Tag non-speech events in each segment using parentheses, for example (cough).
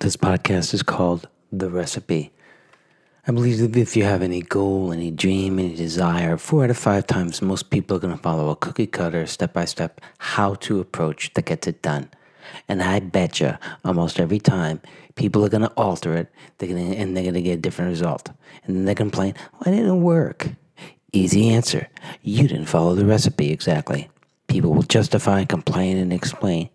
This podcast is called The Recipe. I believe that if you have any goal, any dream, any desire, four out of five times most people are going to follow a cookie cutter, step by step, how to approach that gets it done. And I bet you almost every time people are going to alter it they're gonna, and they're going to get a different result. And then they complain, why didn't it work? Easy answer. You didn't follow the recipe exactly. People will justify, complain, and explain.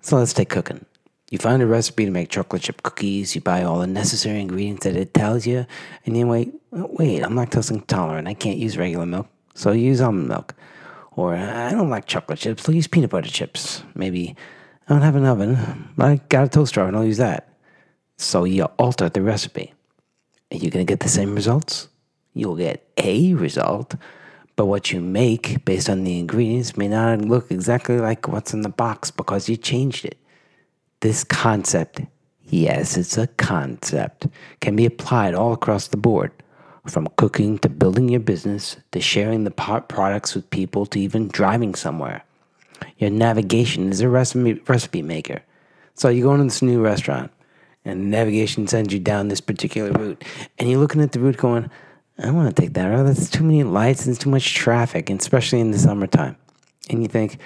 So let's take cooking. You find a recipe to make chocolate chip cookies. You buy all the necessary ingredients that it tells you, and you wait. Wait, I'm lactose intolerant. I can't use regular milk, so you use almond milk. Or I don't like chocolate chips. I'll use peanut butter chips. Maybe I don't have an oven, but I got a toaster oven. I'll use that. So you alter the recipe. Are you gonna get the same results? You'll get a result, but what you make based on the ingredients may not look exactly like what's in the box because you changed it. This concept, yes, it's a concept, can be applied all across the board from cooking to building your business to sharing the products with people to even driving somewhere. Your navigation is a recipe, recipe maker. So you go into this new restaurant and navigation sends you down this particular route and you're looking at the route going, I don't want to take that route. That's too many lights and too much traffic, and especially in the summertime. And you think,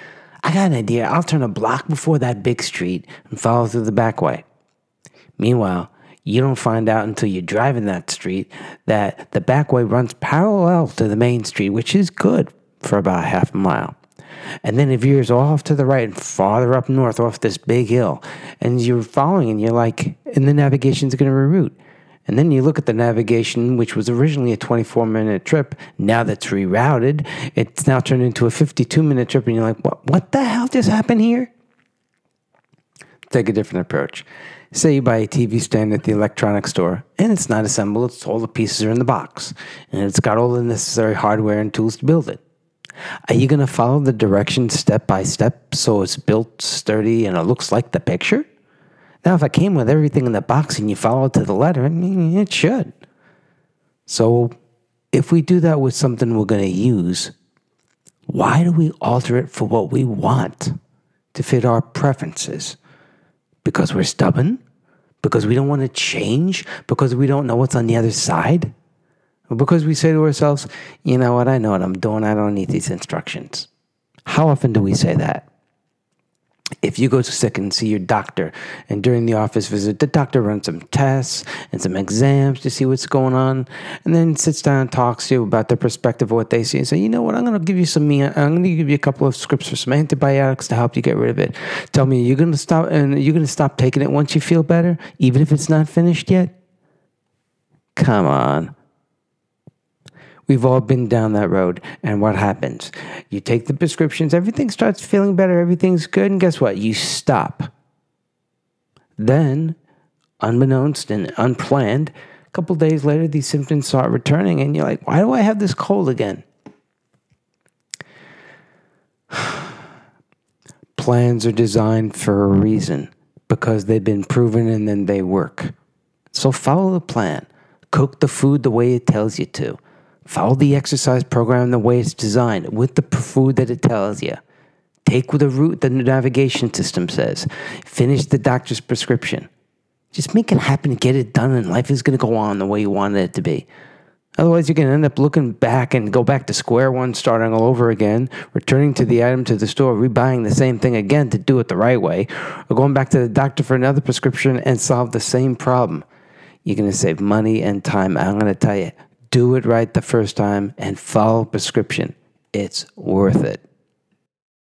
I got an idea. I'll turn a block before that big street and follow through the back way. Meanwhile, you don't find out until you're driving that street that the back way runs parallel to the main street, which is good for about half a mile. And then it veers off to the right and farther up north off this big hill. And you're following and you're like, and the navigation's going to reroute. And then you look at the navigation, which was originally a 24 minute trip. Now that's rerouted, it's now turned into a 52 minute trip. And you're like, what, what the hell just happened here? Take a different approach. Say you buy a TV stand at the electronics store and it's not assembled, it's all the pieces are in the box and it's got all the necessary hardware and tools to build it. Are you going to follow the directions step by step so it's built sturdy and it looks like the picture? Now, if I came with everything in the box and you follow it to the letter, it should. So, if we do that with something we're going to use, why do we alter it for what we want to fit our preferences? Because we're stubborn? Because we don't want to change? Because we don't know what's on the other side? Or because we say to ourselves, you know what, I know what I'm doing, I don't need these instructions. How often do we say that? If you go to sick and see your doctor, and during the office visit, the doctor runs some tests and some exams to see what's going on, and then sits down and talks to you about their perspective of what they see, and say, you know what, I'm going to give you some, I'm going to give you a couple of scripts for some antibiotics to help you get rid of it. Tell me, you're going to stop, and you're going to stop taking it once you feel better, even if it's not finished yet. Come on. We've all been down that road. And what happens? You take the prescriptions, everything starts feeling better, everything's good, and guess what? You stop. Then, unbeknownst and unplanned, a couple days later, these symptoms start returning, and you're like, why do I have this cold again? (sighs) Plans are designed for a reason because they've been proven and then they work. So follow the plan. Cook the food the way it tells you to. Follow the exercise program the way it's designed with the food that it tells you. Take with the route the navigation system says. Finish the doctor's prescription. Just make it happen and get it done, and life is going to go on the way you wanted it to be. Otherwise, you're going to end up looking back and go back to square one, starting all over again, returning to the item to the store, rebuying the same thing again to do it the right way, or going back to the doctor for another prescription and solve the same problem. You're going to save money and time. I'm going to tell you, do it right the first time and follow prescription. It's worth it.